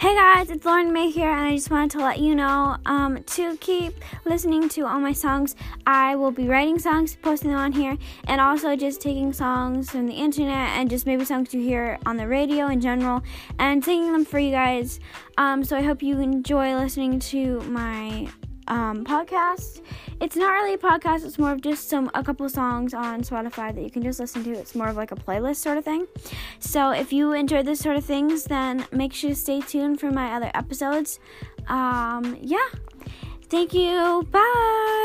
Hey guys, it's Lauren May here, and I just wanted to let you know um, to keep listening to all my songs. I will be writing songs, posting them on here, and also just taking songs from the internet and just maybe songs you hear on the radio in general and singing them for you guys. Um, so I hope you enjoy listening to my um, podcast. It's not really a podcast. It's more of just some a couple songs on Spotify that you can just listen to. It's more of like a playlist sort of thing. So if you enjoy this sort of things, then make sure to stay tuned for my other episodes. Um, yeah. Thank you. Bye.